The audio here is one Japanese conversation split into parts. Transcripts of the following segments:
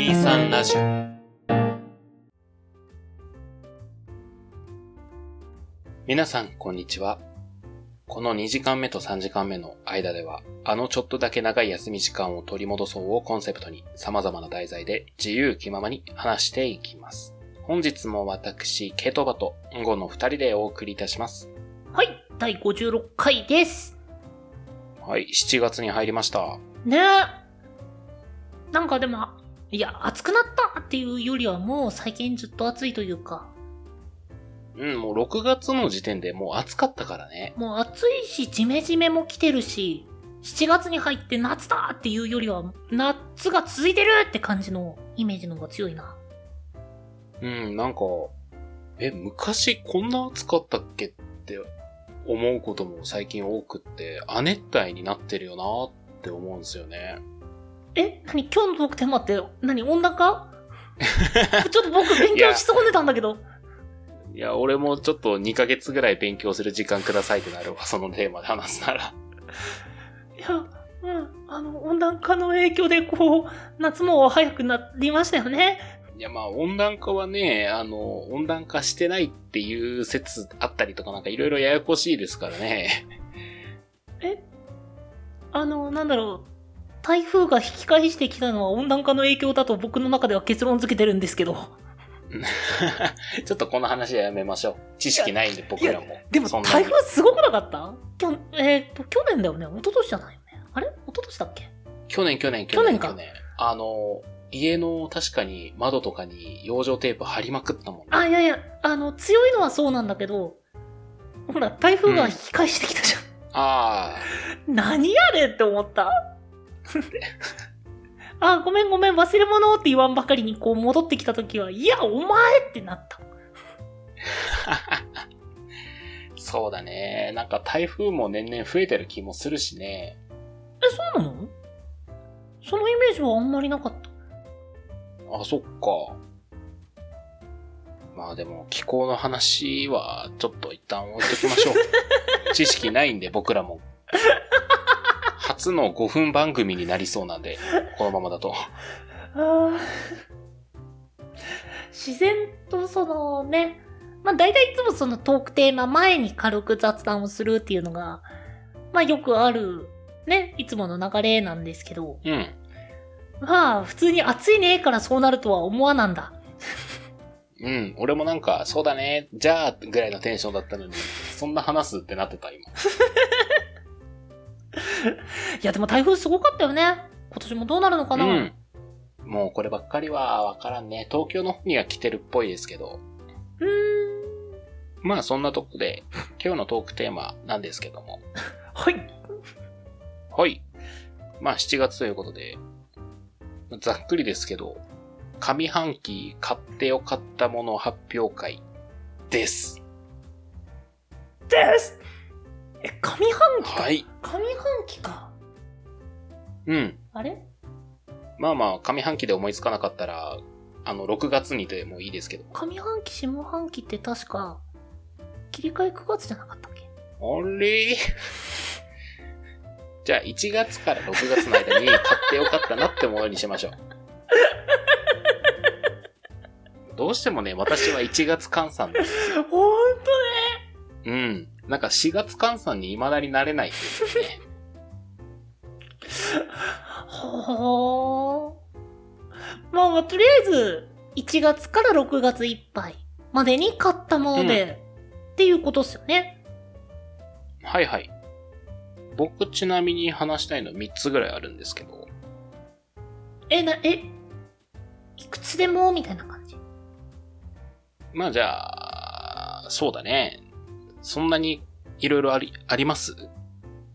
23ラジオ皆さんこんにちはこの2時間目と3時間目の間ではあのちょっとだけ長い休み時間を取り戻そうをコンセプトに様々な題材で自由気ままに話していきます本日も私、ケトバとゴの二人でお送りいたします。はい、第56回です。はい、7月に入りました。ねえ。なんかでも、いや、暑くなったっていうよりはもう最近ずっと暑いというか、うん、もう6月の時点でもう暑かったからね。もう暑いし、ジメジメも来てるし、7月に入って夏だっていうよりは、夏が続いてるって感じのイメージの方が強いな。うん、なんか、え、昔こんな暑かったっけって思うことも最近多くって、亜熱帯になってるよなって思うんですよね。え何今日のトークテーマって、何温暖化ちょっと僕勉強し損ねたんだけど。いや、俺もちょっと2ヶ月ぐらい勉強する時間くださいってなるわ、そのテーマで話すなら。いや、うん、あの、温暖化の影響でこう、夏も早くなりましたよね。いや、まあ、温暖化はね、あの、温暖化してないっていう説あったりとかなんかいろいろややこしいですからね。えあの、なんだろう。台風が引き返してきたのは温暖化の影響だと僕の中では結論付けてるんですけど。ちょっとこの話はやめましょう。知識ないんで僕らも。でも台風すごくなかった？きょえーっと、去年だよね。一昨年じゃないよね。あれ？一昨年だっけ？去年、去年、去年か去年。あの、家の確かに窓とかに養生テープ貼りまくったもんね。あ、いやいや、あの、強いのはそうなんだけど、ほら、台風が引き返してきたじゃん。あ 何やねんって思った？あ、ごめんごめん、忘れ物って言わんばかりにこう戻ってきた時は、いや、お前ってなった。あ。そうだね。なんか台風も年々増えてる気もするしね。え、そうなの？そのイメージはあんまりなかった。あ、そっか。まあでも気候の話はちょっと一旦置いときましょう。知識ないんで僕らも。初の5分番組になりそうなんで、このままだと。自然とそのね、まあ大体いつもそのトークテーマ前に軽く雑談をするっていうのが、まあよくあるね、いつもの流れなんですけど、うん。まあ普通に暑いねからそうなるとは思わなんだ。うん。俺もなんか、そうだね、じゃあ、ぐらいのテンションだったのに、そんな話すってなってた、今。いやでも台風すごかったよね。今年もどうなるのかな、うん。もうこればっかりはわからんね。東京の方には来てるっぽいですけど。うーん。まあそんなとこで、今日のトークテーマなんですけども。はい。はい。まあ7月ということで、ざっくりですけど、上半期買ってよかったもの発表会です。ですえ、上半期か、はい。上半期か。うん。あれ？まあまあ、上半期で思いつかなかったら、あの、6月にでもいいですけど。上半期、下半期って確か、切り替え9月じゃなかったっけ？あれ？じゃあ1月から6月の間に買ってよかったなってものにしましょう。どうしてもね、私は1月換算ですよ。ほんとね。うん。なんか4月換算に未だになれないんですよね。ほー。まあまあ、とりあえず、1月から6月いっぱいまでに買ったもので、っていうことっすよね。はいはい。僕ちなみに話したいの3つぐらいあるんですけど。え、な、え、いくつでもみたいな感じ？まあじゃあ、そうだね。そんなにいろいろあり、あります？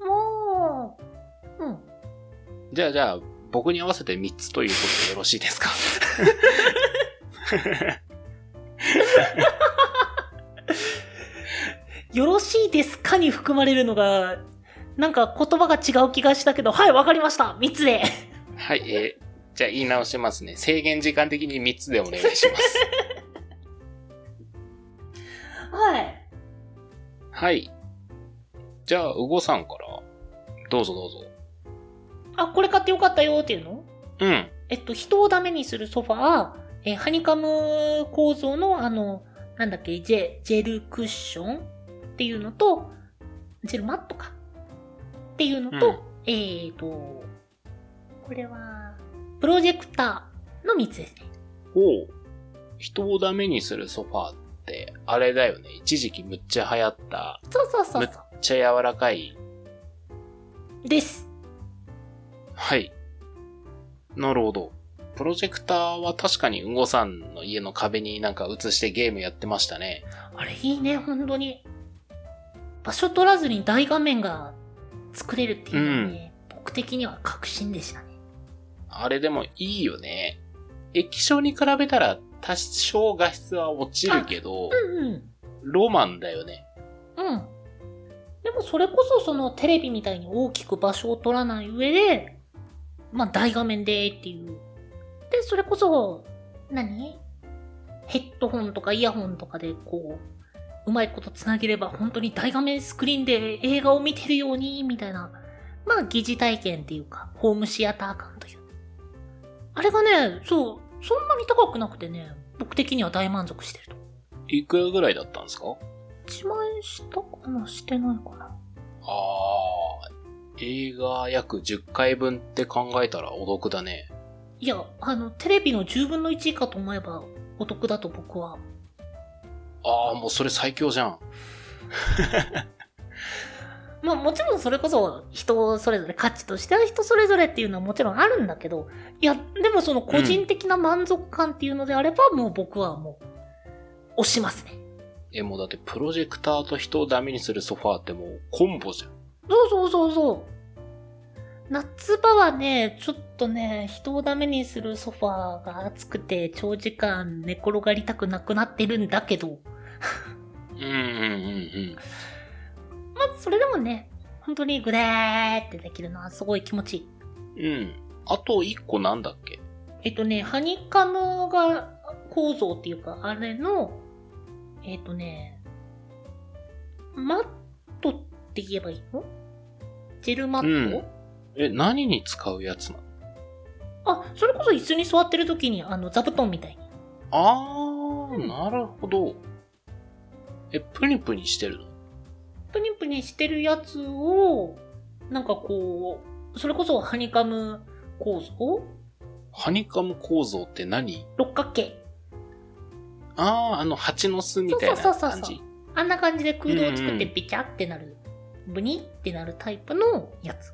もう、うん。じゃあじゃあ、僕に合わせて3つということでよろしいですか？よろしいですかに含まれるのが、なんか言葉が違う気がしたけど、はい、わかりました。3つで。はい、えーじゃあ言い直しますね。制限時間的に3つでお願いします。はい。はい。じゃあ、うごさんから、どうぞどうぞ。あ、これ買ってよかったよっていうの？うん。えっと、人をダメにするソファー、えーハニカム構造のあの、なんだっけ、ジェ、ジェルクッションっていうのと、ジェルマットか。っていうのと、うんえーと、これは、プロジェクターの3つですね。おう人をダメにするソファーあれだよね。一時期むっちゃ流行った、そうそうそうむっそちゃ柔らかい。う。です。はい。なるほど。プロジェクターは確かにうんごさんの家の壁になんか映してゲームやってましたね。あれいいね、本当に。場所取らずに大画面が作れるっていうのはね、僕的には確信でしたね。あれでもいいよね。液晶に比べたら多少画質は落ちるけど、うんうん。ロマンだよね。うん。でもそれこそそのテレビみたいに大きく場所を取らない上で、まあ大画面でっていう。で、それこそ、何？ヘッドホンとかイヤホンとかでこう、うまいことつなげれば本当に大画面スクリーンで映画を見てるように、みたいな、まあ疑似体験っていうか、ホームシアター感という。あれがね、そう、そんなに高くなくてね、僕的には大満足してると。いくらぐらいだったんですか？1万円したかな？してないかなああ、映画約10回分って考えたらお得だね。いや、あの、テレビの10分の1以下と思えばお得だと僕は。ああ、もうそれ最強じゃん。まあもちろんそれこそ人それぞれ価値としては人それぞれっていうのはもちろんあるんだけど、いや、でもその個人的な満足感っていうのであれば、もう僕はもう、押しますね。え、もうだってプロジェクターと人をダメにするソファーってもうコンボじゃん。そうそうそうそう。夏場はね、ちょっとね、人をダメにするソファーが暑くて長時間寝転がりたくなくなってるんだけど、うんうんうんうん。まあ、それでもね、本当にグデーってできるのはすごい気持ちいい。うん。あと一個なんだっけ？えっとね、ハニカムが構造っていうか、あれの、えっとね、マットって言えばいいの？ジェルマット、うんえ、何に使うやつなの？あ、それこそ椅子に座ってる時に、あの、座布団みたいに。あー、うんなるほど。え、プニプニしてるの？プニプニしてるやつを、なんかこう、それこそハニカム構造？ハニカム構造って何？六角形。あー、あの蜂の巣みたいなそうそうそうそう感じ？あんな感じで空洞を作ってうんうんビチャってなる、ブニってなるタイプのやつ。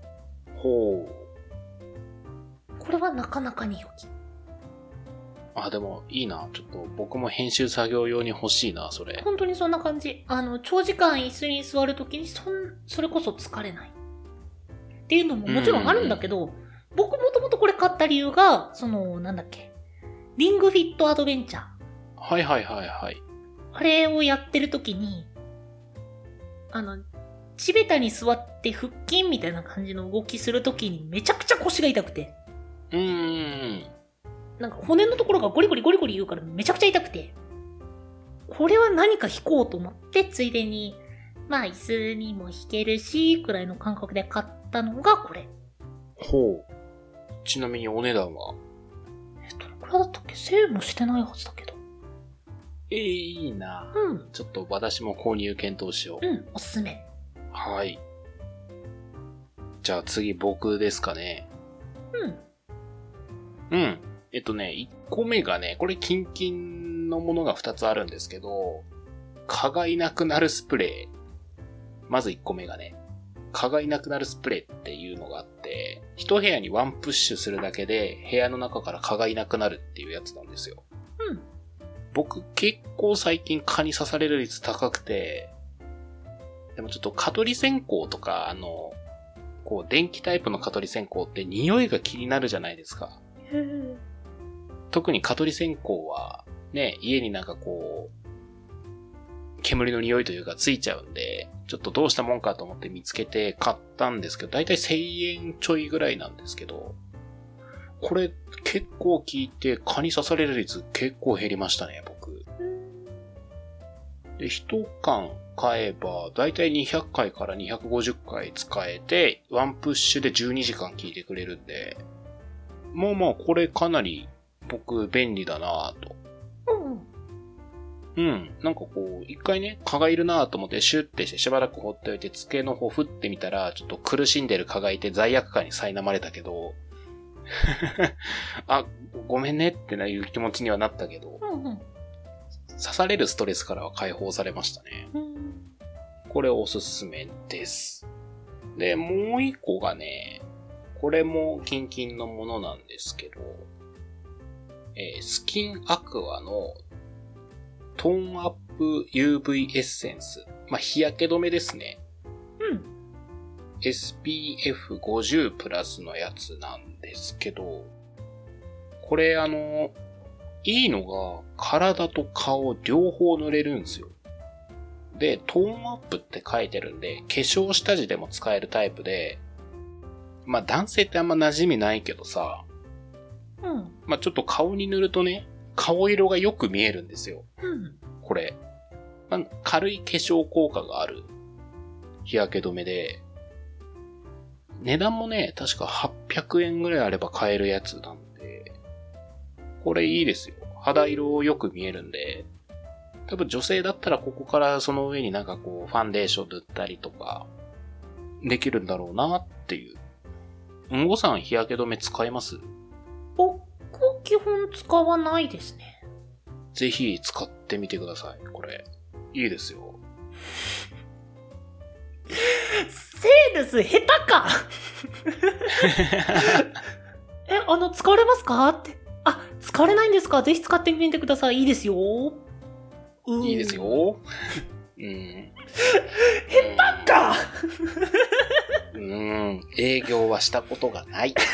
ほう。これはなかなかに良き。あ、でもいいな。ちょっと僕も編集作業用に欲しいな、それ。本当にそんな感じ。あの、長時間椅子に座るときにそん、それこそ疲れない。っていうのももちろんあるんだけど、僕もともとこれ買った理由が、その、なんだっけ。リングフィットアドベンチャー。はいはいはいはい。あれをやってるときに、あの、地べたに座って腹筋みたいな感じの動きするときにめちゃくちゃ腰が痛くて、うーん。なんか骨のところがゴリゴリゴリゴリ言うからめちゃくちゃ痛くて、これは何か弾こうと思って、ついでに、まあ椅子にも弾けるし、くらいの感覚で買ったのがこれ。ほう。ちなみにお値段は？えっと、これだったっけ？セールもしてないはずだけど。ええいいな。うん。ちょっと私も購入検討しよう。うん、おすすめ。はい。じゃあ次僕ですかね。うん。うん。えっとね、1個目がね、これキンキンのものが2つあるんですけど、蚊がいなくなるスプレー。まず1個目がね、蚊がいなくなるスプレーっていうのがあって、一部屋にワンプッシュするだけで部屋の中から蚊がいなくなるっていうやつなんですよ。うん。僕結構最近蚊に刺される率高くて、でもちょっと蚊取り線香とか、あの、こう電気タイプの蚊取り線香って匂いが気になるじゃないですか。特に蚊取り線香は、ね、家になんかこう、煙の匂いというかついちゃうんで、ちょっとどうしたもんかと思って見つけて買ったんですけど、だいたい1000円ちょいぐらいなんですけど、これ結構効いて蚊に刺される率結構減りましたね、僕。で、一缶買えば、だいたい200回から250回使えて、ワンプッシュで12時間効いてくれるんで、まあまあ、これかなり僕便利だなぁと。うんうん。うん。なんかこう、一回ね、蚊がいるなぁと思ってシュッてしてしばらく放っておいて、机の方振ってみたら、ちょっと苦しんでる蚊がいて罪悪感に苛まれたけど、あ、ごめんねってないう気持ちにはなったけど、うんうん。刺されるストレスからは解放されましたね。うん。これおすすめです。で、もう一個がね、これもキンキンのものなんですけど、えースキンアクアのトーンアップ UV エッセンス。まあ、日焼け止めですね。うん。SPF50 プラスのやつなんですけど、これあの、いいのが体と顔両方塗れるんですよ。で、トーンアップって書いてるんで、化粧下地でも使えるタイプで、まあ男性ってあんま馴染みないけどさ、うん。まあちょっと顔に塗るとね、顔色がよく見えるんですよ。うん。これ。まあ軽い化粧効果がある日焼け止めで、値段もね、確か800円ぐらいあれば買えるやつなんで、これいいですよ。肌色よく見えるんで、多分女性だったらここからその上になんかこう、ファンデーション塗ったりとか、できるんだろうなっていう。うんごさん日焼け止め使います？僕、基本使わないですね。ぜひ使ってみてください。これ。いいですよ。セールス下手か え、あの、使われますか？って。あ、使われないんですか？ぜひ使ってみてください。いいですよ。うんいいです。よ。うん。下手かうん。営業はしたことがない。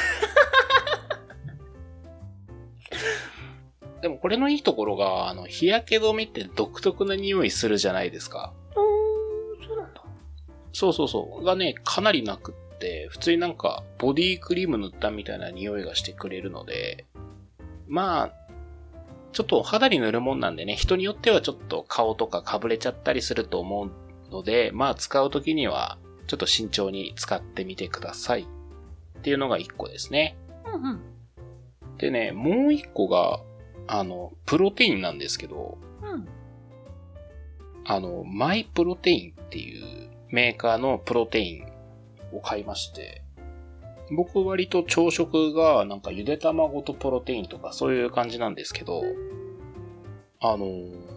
でもこれのいいところが、あの、日焼け止めって独特な匂いするじゃないですか。うーん、そうなんだ。そうそうそう。がね、かなりなくって、普通になんか、ボディクリーム塗ったみたいな匂いがしてくれるので、まあ、ちょっとお肌に塗るもんなんでね、人によってはちょっと顔とか被れちゃったりすると思うので、まあ使うときには、ちょっと慎重に使ってみてください。っていうのが一個ですね。うんうん。でね、もう一個が、あの、プロテインなんですけど、うん。あの、マイプロテインっていうメーカーのプロテインを買いまして、僕割と朝食がなんかゆで卵とプロテインとかそういう感じなんですけど、あのー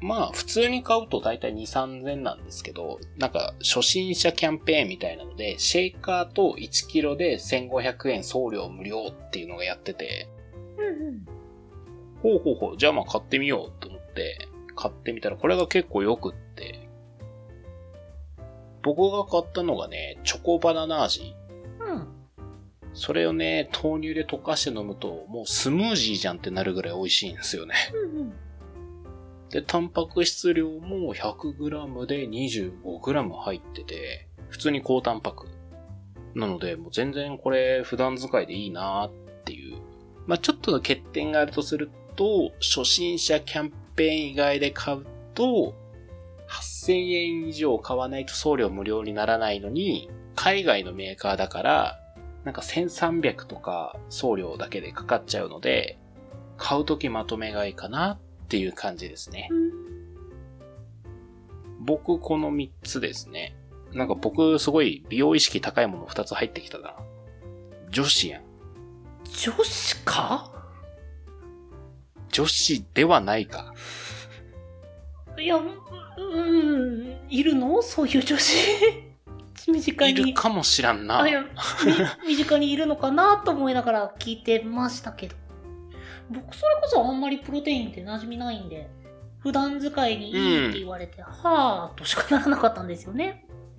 まあ普通に買うとだいたい2、3000なんですけど、なんか初心者キャンペーンみたいなので、シェイカーと1キロで1500円送料無料っていうのがやってて、うんうん。ほうほうほう、じゃあまあ買ってみようと思って、買ってみたらこれが結構良くって、僕が買ったのがね、チョコバナナ味。うん。それをね、豆乳で溶かして飲むと、もうスムージーじゃんってなるぐらい美味しいんですよね。うんうん。で、タンパク質量も 100g で 25g 入ってて、普通に高タンパク。なので、もう全然これ普段使いでいいなーっていう。まあちょっとの欠点があるとすると、初心者キャンペーン以外で買うと、8000円以上買わないと送料無料にならないのに、海外のメーカーだから、なんか1300とか送料だけでかかっちゃうので、買うときまとめ買いかなっていう感じですね。僕この3つですね。なんか僕すごい美容意識高いもの2つ入ってきたな。女子やん。女子か？女子ではないか。いや、ううん、いるの？そういう女子。身近いるに。かもしらんな。身近にいるのかなと思いながら聞いてましたけど。僕それこそあんまりプロテインって馴染みないんで、普段使いにいいって言われて、はぁとしかならなかったんですよね。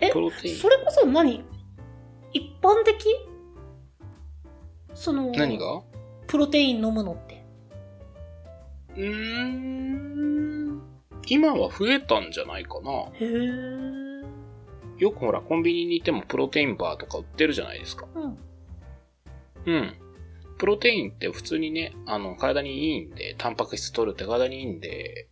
えプロテインそ。れこそ何？一般的？その、何が？プロテイン飲むのって。うーん。今は増えたんじゃないかな。へー。よくほら、コンビニに行ってもプロテインバーとか売ってるじゃないですか。うん。うん。プロテインって普通にね、あの、体にいいんで、タンパク質取るって体にいいんで、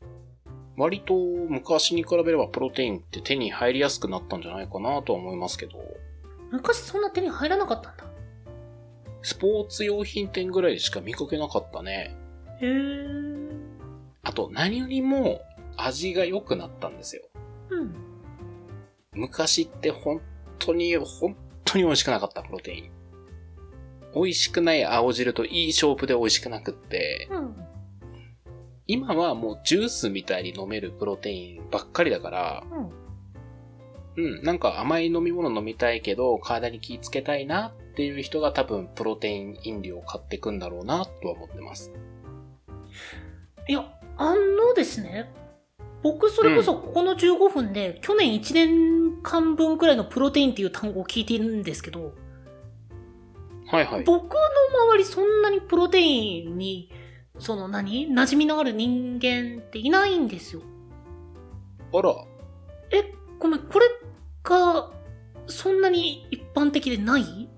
割と昔に比べればプロテインって手に入りやすくなったんじゃないかなとは思いますけど、昔そんな手に入らなかったんだ。スポーツ用品店ぐらいでしか見かけなかったね。へー。あと、何よりも味が良くなったんですよ。うん。昔って本当に、本当に美味しくなかった、プロテイン。美味しくない青汁といい勝負で美味しくなくって、うん。今はもうジュースみたいに飲めるプロテインばっかりだから、うん。うん、なんか甘い飲み物飲みたいけど、体に気ぃつけたいなっていう人が多分プロテイン飲料を買ってくんだろうなとは思ってます。いや、あのですね、僕それこそここの15分で、去年1年間分くらいのプロテインっていう単語を聞いているんですけど、はいはい。僕の周りそんなにプロテインに、その何？馴染みのある人間っていないんですよ。あら、え、ごめん、これが、そんなに一般的でない？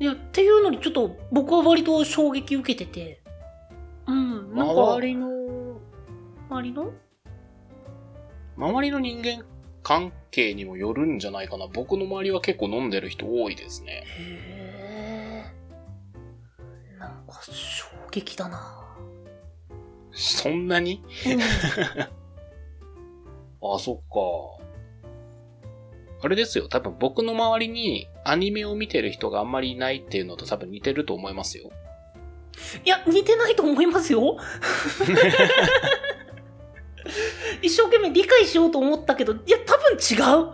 いや、っていうのにちょっと僕は割と衝撃受けてて。うん、なんか、周りの、周りの？周りの人間関係にもよるんじゃないかな。僕の周りは結構飲んでる人多いですね。へえ。なんか衝撃だな。そんなに？うん、あ、そっか。あれですよ。多分僕の周りにアニメを見てる人があんまりいないっていうのと多分似てると思いますよ。いや、似てないと思いますよ。一生懸命理解しようと思ったけど、いや、多分違う。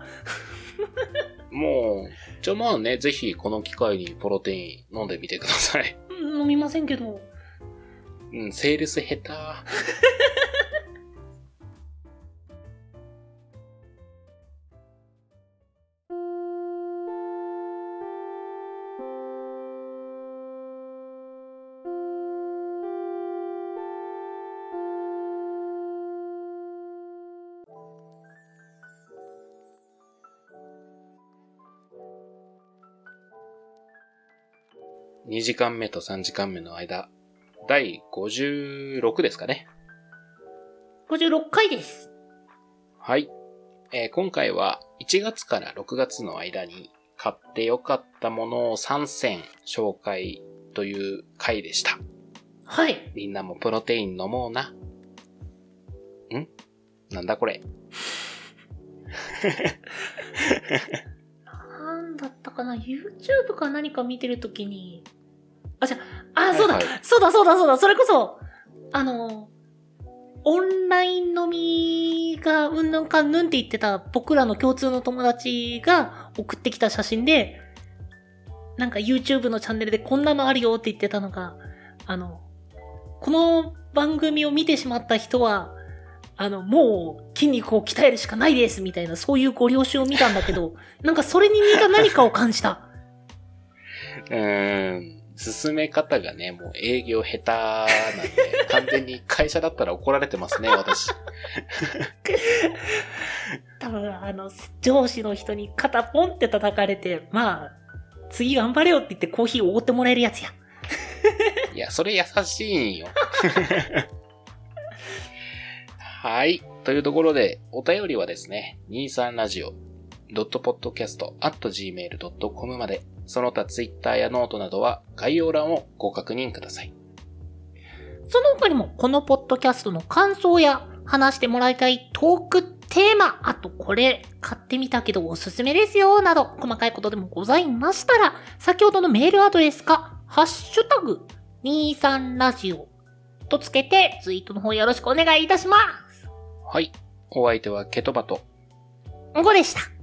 もう、じゃあまあね、ぜひこの機会にプロテイン飲んでみてください。うん飲みませんけど。うん、セールス下手。2時間目と3時間目の間、第56ですかね。56回です。はい。えー今回は1月から6月の間に買ってよかったものを3選紹介という回でした。はい。みんなもプロテイン飲もうな。ん？なんだこれ？なんだったかな ?YouTube か何か見てるときに。あ、じゃあ、あ、そうだ、はいはいそうだそうだそうだ、それこそ、あの、オンライン飲みがうんぬんかんぬんって言ってた僕らの共通の友達が送ってきた写真で、なんか YouTube のチャンネルでこんなのあるよって言ってたのが、あの、この番組を見てしまった人は、あの、もう筋肉を鍛えるしかないですみたいな、そういうご了承を見たんだけど、なんかそれに似た何かを感じた。うーん。進め方がね、もう営業下手なんで、完全に会社だったら怒られてますね、私。多分、あの、上司の人に肩ポンって叩かれて、まあ、次頑張れよって言ってコーヒーをおごってもらえるやつや。いや、それ優しいんよ。はい。というところで、お便りはですね、23radio podcast.gmail.com まで、その他ツイッターやノートなどは概要欄をご確認ください。その他にも、このポッドキャストの感想や、話してもらいたいトークテーマ、あとこれ、買ってみたけどおすすめですよ、など、細かいことでもございましたら、先ほどのメールアドレスか、ハッシュタグ、23ラジオとつけて、ツイートの方よろしくお願いいたします。はい。お相手はケトバと、5でした。